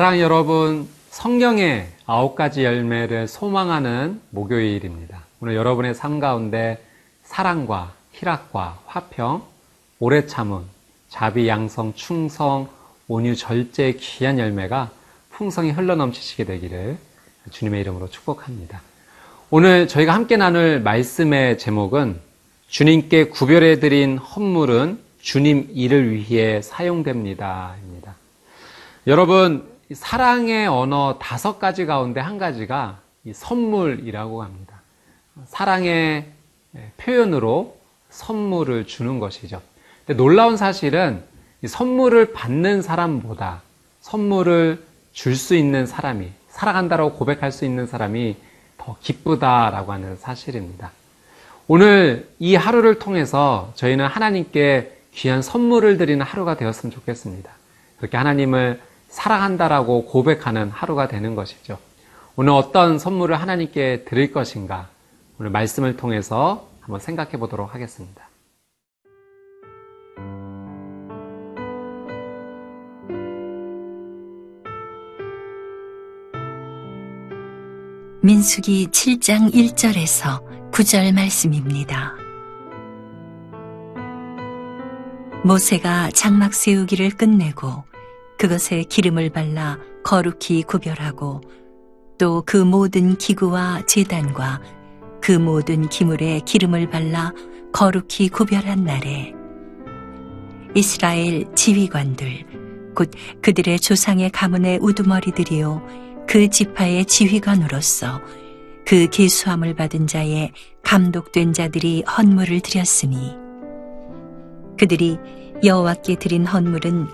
사랑 여러분, 성경의 아홉 가지 열매를 소망하는 목요일입니다. 오늘 여러분의 삶 가운데 사랑과 희락과 화평, 오래 참음, 자비, 양성, 충성, 온유, 절제의 귀한 열매가 풍성히 흘러넘치시게 되기를 주님의 이름으로 축복합니다. 오늘 저희가 함께 나눌 말씀의 제목은 주님께 구별해드린 헌물은 주님 일을 위해 사용됩니다. 입니다. 여러분, 사랑의 언어 다섯 가지 가운데 한 가지가 선물이라고 합니다. 사랑의 표현으로 선물을 주는 것이죠. 근데 놀라운 사실은 선물을 받는 사람보다 선물을 줄 수 있는 사람이, 사랑한다라고 고백할 수 있는 사람이 더 기쁘다라고 하는 사실입니다. 오늘 이 하루를 통해서 저희는 하나님께 귀한 선물을 드리는 하루가 되었으면 좋겠습니다. 그렇게 하나님을 사랑한다라고 고백하는 하루가 되는 것이죠. 오늘 어떤 선물을 하나님께 드릴 것인가 오늘 말씀을 통해서 한번 생각해 보도록 하겠습니다. 민수기 7장 1절에서 9절 말씀입니다. 모세가 장막 세우기를 끝내고 그것에 기름을 발라 거룩히 구별하고 또 그 모든 기구와 제단과 그 모든 기물에 기름을 발라 거룩히 구별한 날에 이스라엘 지휘관들 곧 그들의 조상의 가문의 우두머리들이요 그 지파의 지휘관으로서 그 계수함을 받은 자의 감독된 자들이 헌물을 드렸으니 그들이 여호와께 드린 헌물은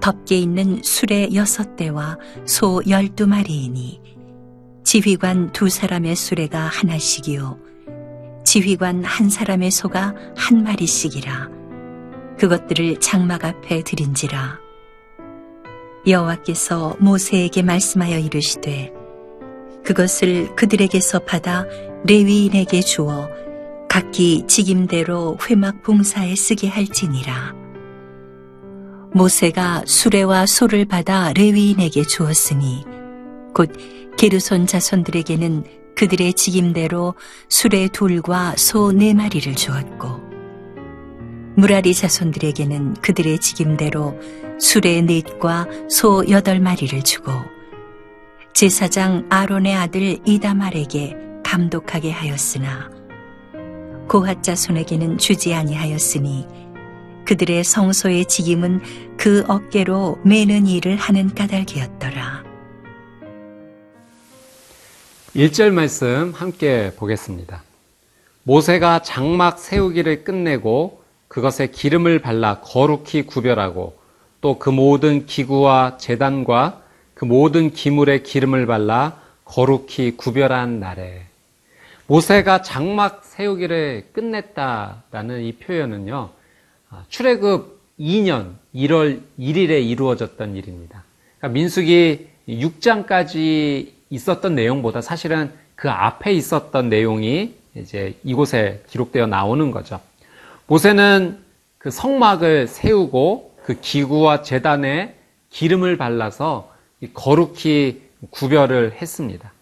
덮개 있는 수레 여섯 대와 소 열두 마리이니 지휘관 두 사람의 수레가 하나씩이요. 지휘관 한 사람의 소가 한 마리씩이라. 그것들을 장막 앞에 드린지라. 여호와께서 모세에게 말씀하여 이르시되 그것을 그들에게서 받아 레위인에게 주어 각기 직임대로 회막 봉사에 쓰게 할지니라. 모세가 수레와 소를 받아 레위인에게 주었으니 곧 게르손 자손들에게는 그들의 직임대로 수레 둘과 소 네 마리를 주었고 무라리 자손들에게는 그들의 직임대로 수레 넷과 소 여덟 마리를 주고 제사장 아론의 아들 이다말에게 감독하게 하였으나 고핫 자손에게는 주지 아니하였으니 그들의 성소의 직임은 그 어깨로 매는 일을 하는 까닭이었더라. 1절 말씀 함께 보겠습니다. 모세가 장막 세우기를 끝내고 그것에 기름을 발라 거룩히 구별하고 또 그 모든 기구와 재단과 그 모든 기물에 기름을 발라 거룩히 구별한 날에 모세가 장막 세우기를 끝냈다라는 이 표현은요. 아, 출애굽 2년 1월 1일에 이루어졌던 일입니다. 그러니까 민숙이 6장까지 있었던 내용보다 사실은 그 앞에 있었던 내용이 이제 이곳에 기록되어 나오는 거죠. 모세는 그 성막을 세우고 그 기구와 재단에 기름을 발라서 거룩히 구별을 했습니다.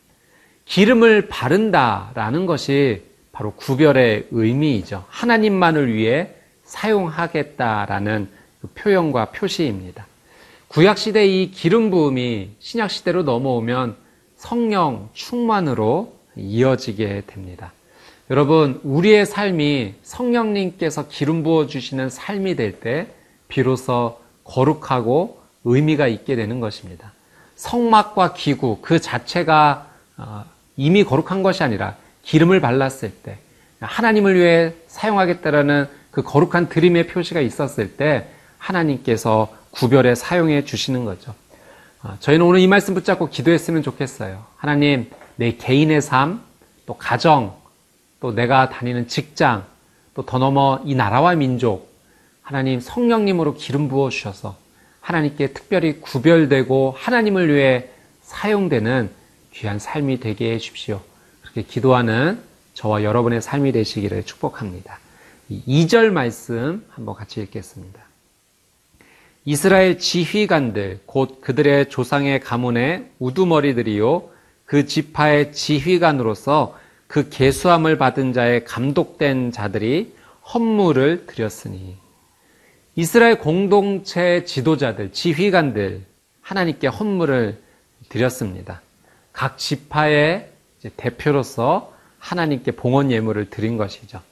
기름을 바른다라는 것이 바로 구별의 의미이죠. 하나님만을 위해 사용하겠다라는 그 표현과 표시입니다. 구약시대 이 기름 부음이 신약시대로 넘어오면 성령 충만으로 이어지게 됩니다. 여러분, 우리의 삶이 성령님께서 기름 부어주시는 삶이 될 때, 비로소 거룩하고 의미가 있게 되는 것입니다. 성막과 기구, 그 자체가 어, 이미 거룩한 것이 아니라 기름을 발랐을 때, 하나님을 위해 사용하겠다라는 그 거룩한 드림의 표시가 있었을 때, 하나님께서 구별해 사용해 주시는 거죠. 어, 저희는 오늘 이 말씀 붙잡고 기도했으면 좋겠어요. 하나님, 내 개인의 삶, 또 가정, 또 내가 다니는 직장, 또 더 넘어 이 나라와 민족, 하나님 성령님으로 기름 부어 주셔서 하나님께 특별히 구별되고 하나님을 위해 사용되는 귀한 삶이 되게 해 주십시오. 그렇게 기도하는 저와 여러분의 삶이 되시기를 축복합니다. 이 2절 말씀 한번 같이 읽겠습니다. 이스라엘 지휘관들, 곧 그들의 조상의 가문의 우두머리들이요, 그 지파의 지휘관으로서 그 계수함을 받은 자의 감독된 자들이 헌물을 드렸으니. 이스라엘 공동체 지도자들, 지휘관들, 하나님께 헌물을 드렸습니다. 각 지파의 대표로서 하나님께 봉헌 예물을 드린 것이죠.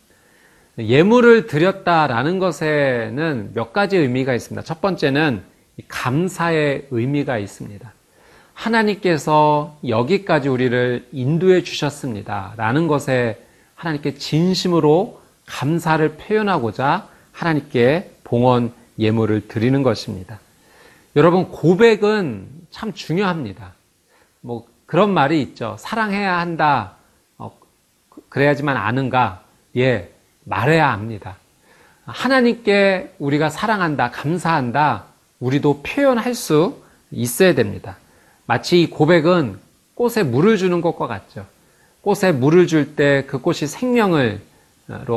예물을 드렸다라는 것에는 몇 가지 의미가 있습니다. 첫 번째는 감사의 의미가 있습니다. 하나님께서 여기까지 우리를 인도해 주셨습니다. 라는 것에 하나님께 진심으로 감사를 표현하고자 하나님께 봉헌 예물을 드리는 것입니다. 여러분, 고백은 참 중요합니다. 뭐, 그런 말이 있죠. 사랑해야 한다. 어, 그래야지만 아는가? 예, 말해야 합니다. 하나님께 우리가 사랑한다, 감사한다, 우리도 표현할 수 있어야 됩니다. 마치 이 고백은 꽃에 물을 주는 것과 같죠. 꽃에 물을 줄 때 그 꽃이 생명을로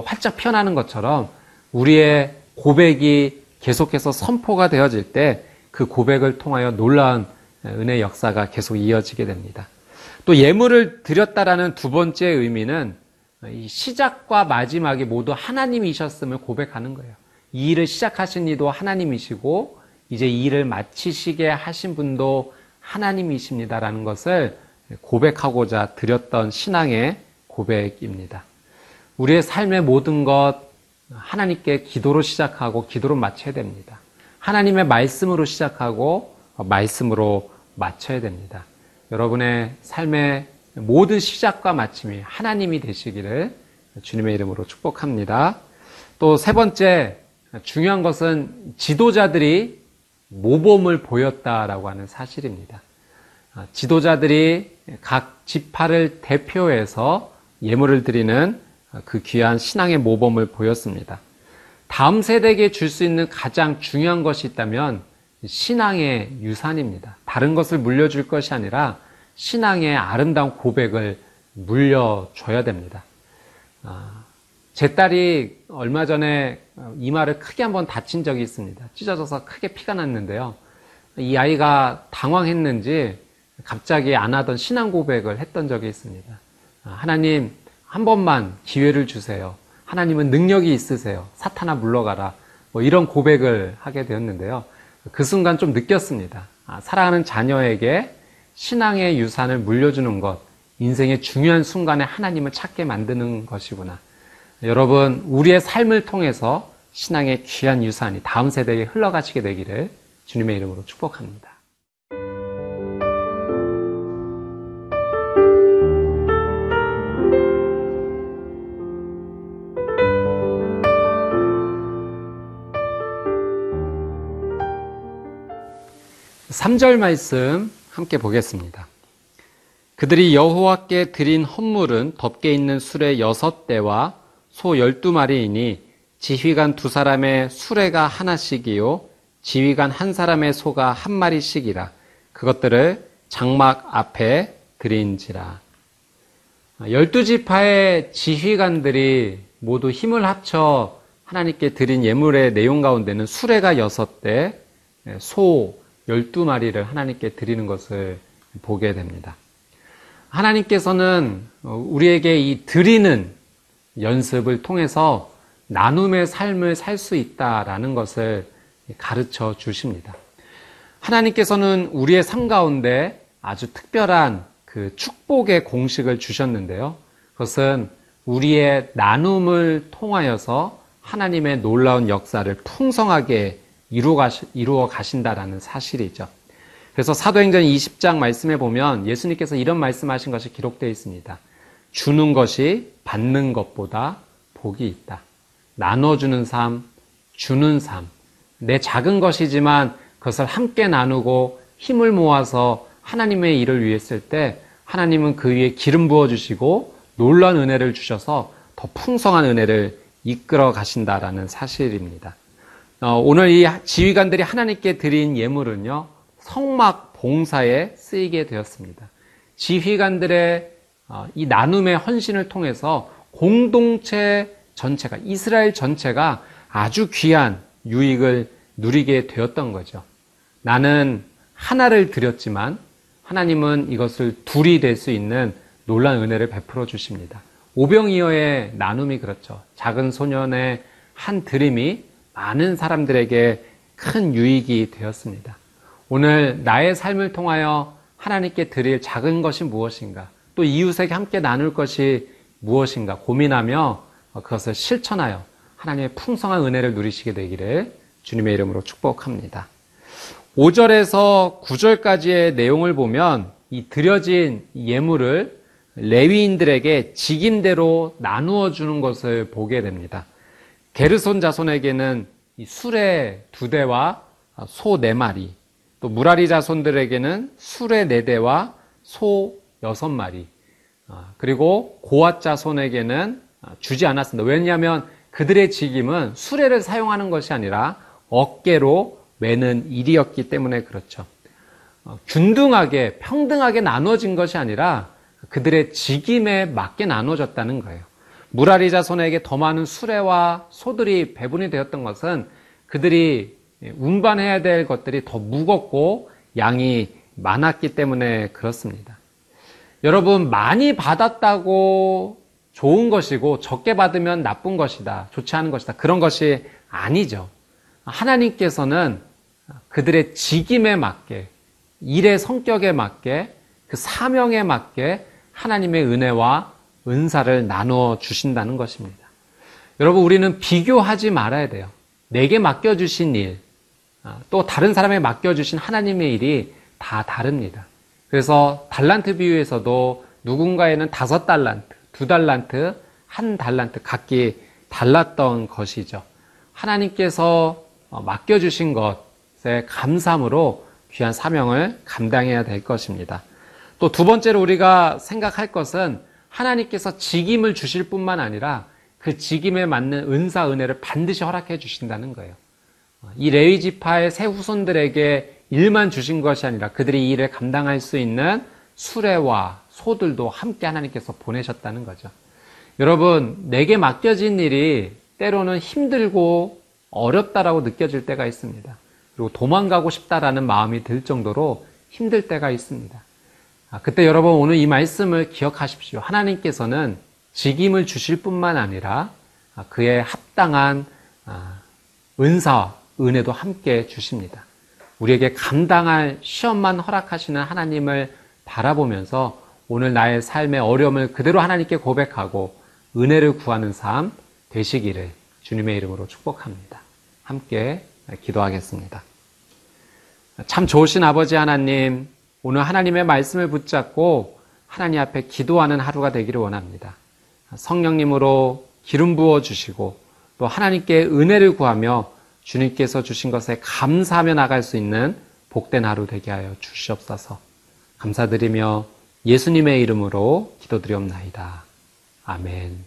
활짝 피어나는 것처럼 우리의 고백이 계속해서 선포가 되어질 때 그 고백을 통하여 놀라운 은혜 역사가 계속 이어지게 됩니다. 또 예물을 드렸다라는 두 번째 의미는 이 시작과 마지막이 모두 하나님이셨음을 고백하는 거예요. 이 일을 시작하신 이도 하나님이시고 이제 이 일을 마치시게 하신 분도 하나님이십니다라는 것을 고백하고자 드렸던 신앙의 고백입니다. 우리의 삶의 모든 것 하나님께 기도로 시작하고 기도로 마쳐야 됩니다. 하나님의 말씀으로 시작하고 말씀으로 마쳐야 됩니다. 여러분의 삶의 모든 시작과 마침이 하나님이 되시기를 주님의 이름으로 축복합니다. 또 세 번째 중요한 것은 지도자들이 모범을 보였다라고 하는 사실입니다. 지도자들이 각 지파를 대표해서 예물을 드리는 그 귀한 신앙의 모범을 보였습니다. 다음 세대에게 줄 수 있는 가장 중요한 것이 있다면 신앙의 유산입니다. 다른 것을 물려줄 것이 아니라 신앙의 아름다운 고백을 물려줘야 됩니다. 제 딸이 얼마 전에 이마를 크게 한번 다친 적이 있습니다. 찢어져서 크게 피가 났는데요. 이 아이가 당황했는지 갑자기 안 하던 신앙 고백을 했던 적이 있습니다. 하나님, 한 번만 기회를 주세요. 하나님은 능력이 있으세요. 사탄아 물러가라. 뭐 이런 고백을 하게 되었는데요. 그 순간 좀 느꼈습니다. 아, 사랑하는 자녀에게 신앙의 유산을 물려주는 것, 인생의 중요한 순간에 하나님을 찾게 만드는 것이구나. 여러분, 우리의 삶을 통해서 신앙의 귀한 유산이 다음 세대에 흘러가시게 되기를 주님의 이름으로 축복합니다. 삼절 말씀 함께 보겠습니다. 그들이 여호와께 드린 헌물은 덮개 있는 수레 여섯 대와 소 열두 마리이니 지휘관 두 사람의 수레가 하나씩이요 지휘관 한 사람의 소가 한 마리씩이라 그것들을 장막 앞에 드린지라 열두 지파의 지휘관들이 모두 힘을 합쳐 하나님께 드린 예물의 내용 가운데는 수레가 여섯 대, 소 열두 마리를 하나님께 드리는 것을 보게 됩니다. 하나님께서는 우리에게 이 드리는 연습을 통해서 나눔의 삶을 살 수 있다라는 것을 가르쳐 주십니다. 하나님께서는 우리의 삶 가운데 아주 특별한 그 축복의 공식을 주셨는데요. 그것은 우리의 나눔을 통하여서 하나님의 놀라운 역사를 풍성하게 이루어 가신다라는 사실이죠. 그래서 사도행전 20장 말씀에 보면 예수님께서 이런 말씀하신 것이 기록되어 있습니다. 주는 것이 받는 것보다 복이 있다. 나눠주는 삶, 주는 삶. 내 작은 것이지만 그것을 함께 나누고 힘을 모아서 하나님의 일을 위해 쓸 때 하나님은 그 위에 기름 부어주시고 놀라운 은혜를 주셔서 더 풍성한 은혜를 이끌어 가신다라는 사실입니다. 어, 오늘 이 지휘관들이 하나님께 드린 예물은요, 성막 봉사에 쓰이게 되었습니다. 지휘관들의 어, 이 나눔의 헌신을 통해서 공동체 전체가, 이스라엘 전체가 아주 귀한 유익을 누리게 되었던 거죠. 나는 하나를 드렸지만 하나님은 이것을 둘이 될 수 있는 놀란 은혜를 베풀어 주십니다. 오병이어의 나눔이 그렇죠. 작은 소년의 한 드림이 많은 사람들에게 큰 유익이 되었습니다. 오늘 나의 삶을 통하여 하나님께 드릴 작은 것이 무엇인가, 또 이웃에게 함께 나눌 것이 무엇인가 고민하며 그것을 실천하여 하나님의 풍성한 은혜를 누리시게 되기를 주님의 이름으로 축복합니다. 5절에서 9절까지의 내용을 보면 이 드려진 예물을 레위인들에게 직임대로 나누어 주는 것을 보게 됩니다. 게르손 자손에게는 이 수레 두 대와 소 네 마리, 또 무라리 자손들에게는 수레 네 대와 소 여섯 마리, 아, 그리고 고앗 자손에게는 주지 않았습니다. 왜냐하면 그들의 직임은 수레를 사용하는 것이 아니라 어깨로 매는 일이었기 때문에 그렇죠. 어, 균등하게 평등하게 나눠진 것이 아니라 그들의 직임에 맞게 나눠졌다는 거예요. 무라리 자손에게 더 많은 수레와 소들이 배분이 되었던 것은 그들이 운반해야 될 것들이 더 무겁고 양이 많았기 때문에 그렇습니다. 여러분, 많이 받았다고 좋은 것이고 적게 받으면 나쁜 것이다, 좋지 않은 것이다. 그런 것이 아니죠. 하나님께서는 그들의 직임에 맞게, 일의 성격에 맞게, 그 사명에 맞게 하나님의 은혜와 은사를 나누어 주신다는 것입니다. 여러분, 우리는 비교하지 말아야 돼요. 내게 맡겨주신 일, 아, 또 다른 사람에 맡겨주신 하나님의 일이 다 다릅니다. 그래서 달란트 비유에서도 누군가에는 다섯 달란트, 두 달란트, 한 달란트 각기 달랐던 것이죠. 하나님께서 어, 맡겨주신 것에 감사함으로 귀한 사명을 감당해야 될 것입니다. 또 두 번째로 우리가 생각할 것은 하나님께서 직임을 주실 뿐만 아니라 그 직임에 맞는 은사, 은혜를 반드시 허락해 주신다는 거예요. 어, 이 레위 지파의 새 후손들에게 일만 주신 것이 아니라 그들이 이 일을 감당할 수 있는 수레와 소들도 함께 하나님께서 보내셨다는 거죠. 여러분, 내게 맡겨진 일이 때로는 힘들고 어렵다라고 느껴질 때가 있습니다. 그리고 도망가고 싶다라는 마음이 들 정도로 힘들 때가 있습니다. 아, 그때 여러분 오늘 이 말씀을 기억하십시오. 하나님께서는 직임을 주실 뿐만 아니라 아, 그에 합당한 아, 은사, 은혜도 함께 주십니다. 우리에게 감당할 시험만 허락하시는 하나님을 바라보면서 오늘 나의 삶의 어려움을 그대로 하나님께 고백하고 은혜를 구하는 삶 되시기를 주님의 이름으로 축복합니다. 함께 기도하겠습니다. 참 좋으신 아버지 하나님, 오늘 하나님의 말씀을 붙잡고 하나님 앞에 기도하는 하루가 되기를 원합니다. 성령님으로 기름 부어 주시고 또 하나님께 은혜를 구하며 주님께서 주신 것에 감사하며 나갈 수 있는 복된 하루 되게 하여 주시옵소서. 감사드리며 예수님의 이름으로 기도드리옵나이다. 아멘.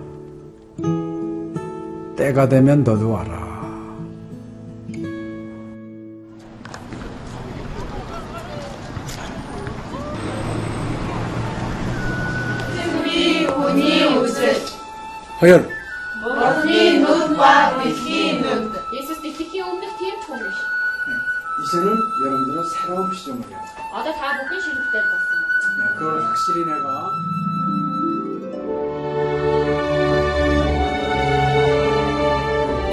때가 되면 너도 와라. 이 운이 웃을 허연 머니 눈과 비키 눈 예수스 디키키 오늘 뒤에 총이 이제는 여러분들은 새로운 시점을 해야 아다 다 먹기 싫을 때 봤어. 그걸 확실히 내가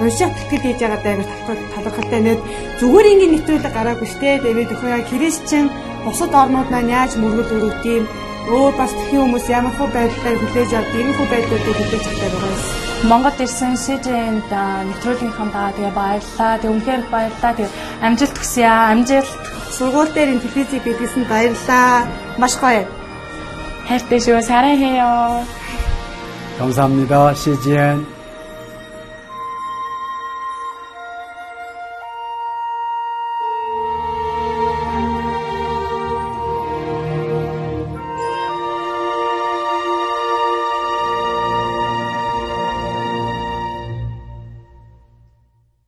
уншаад тэтгэл хийж байгаа даа талхал талхалтай нэт зүгээр ингээд нэвтрүүлэг гараагүй штэ тэгээд өхөө яа христчэн бусад орнууд маань яаж мөргөл өрөвд юм өөр бас тхэн хүмүүс ямар хөө байдлаар хүлээж авд ийм хөө байдлуудыг хүлээж авдаг байгаа юм. Монгол ирсэн СЖН-д нэвтрүүлгийнхаа даа тэгээ баярлаа. Тэг үнхээр их баярлаа. Тэг амжилт хүсье аа. Амжилт. Сургууль дээр ин телевизийг бидлсэн баярлаа. Маш гоё. хайртай шүү. 사랑해요. 감사합니다. CGN.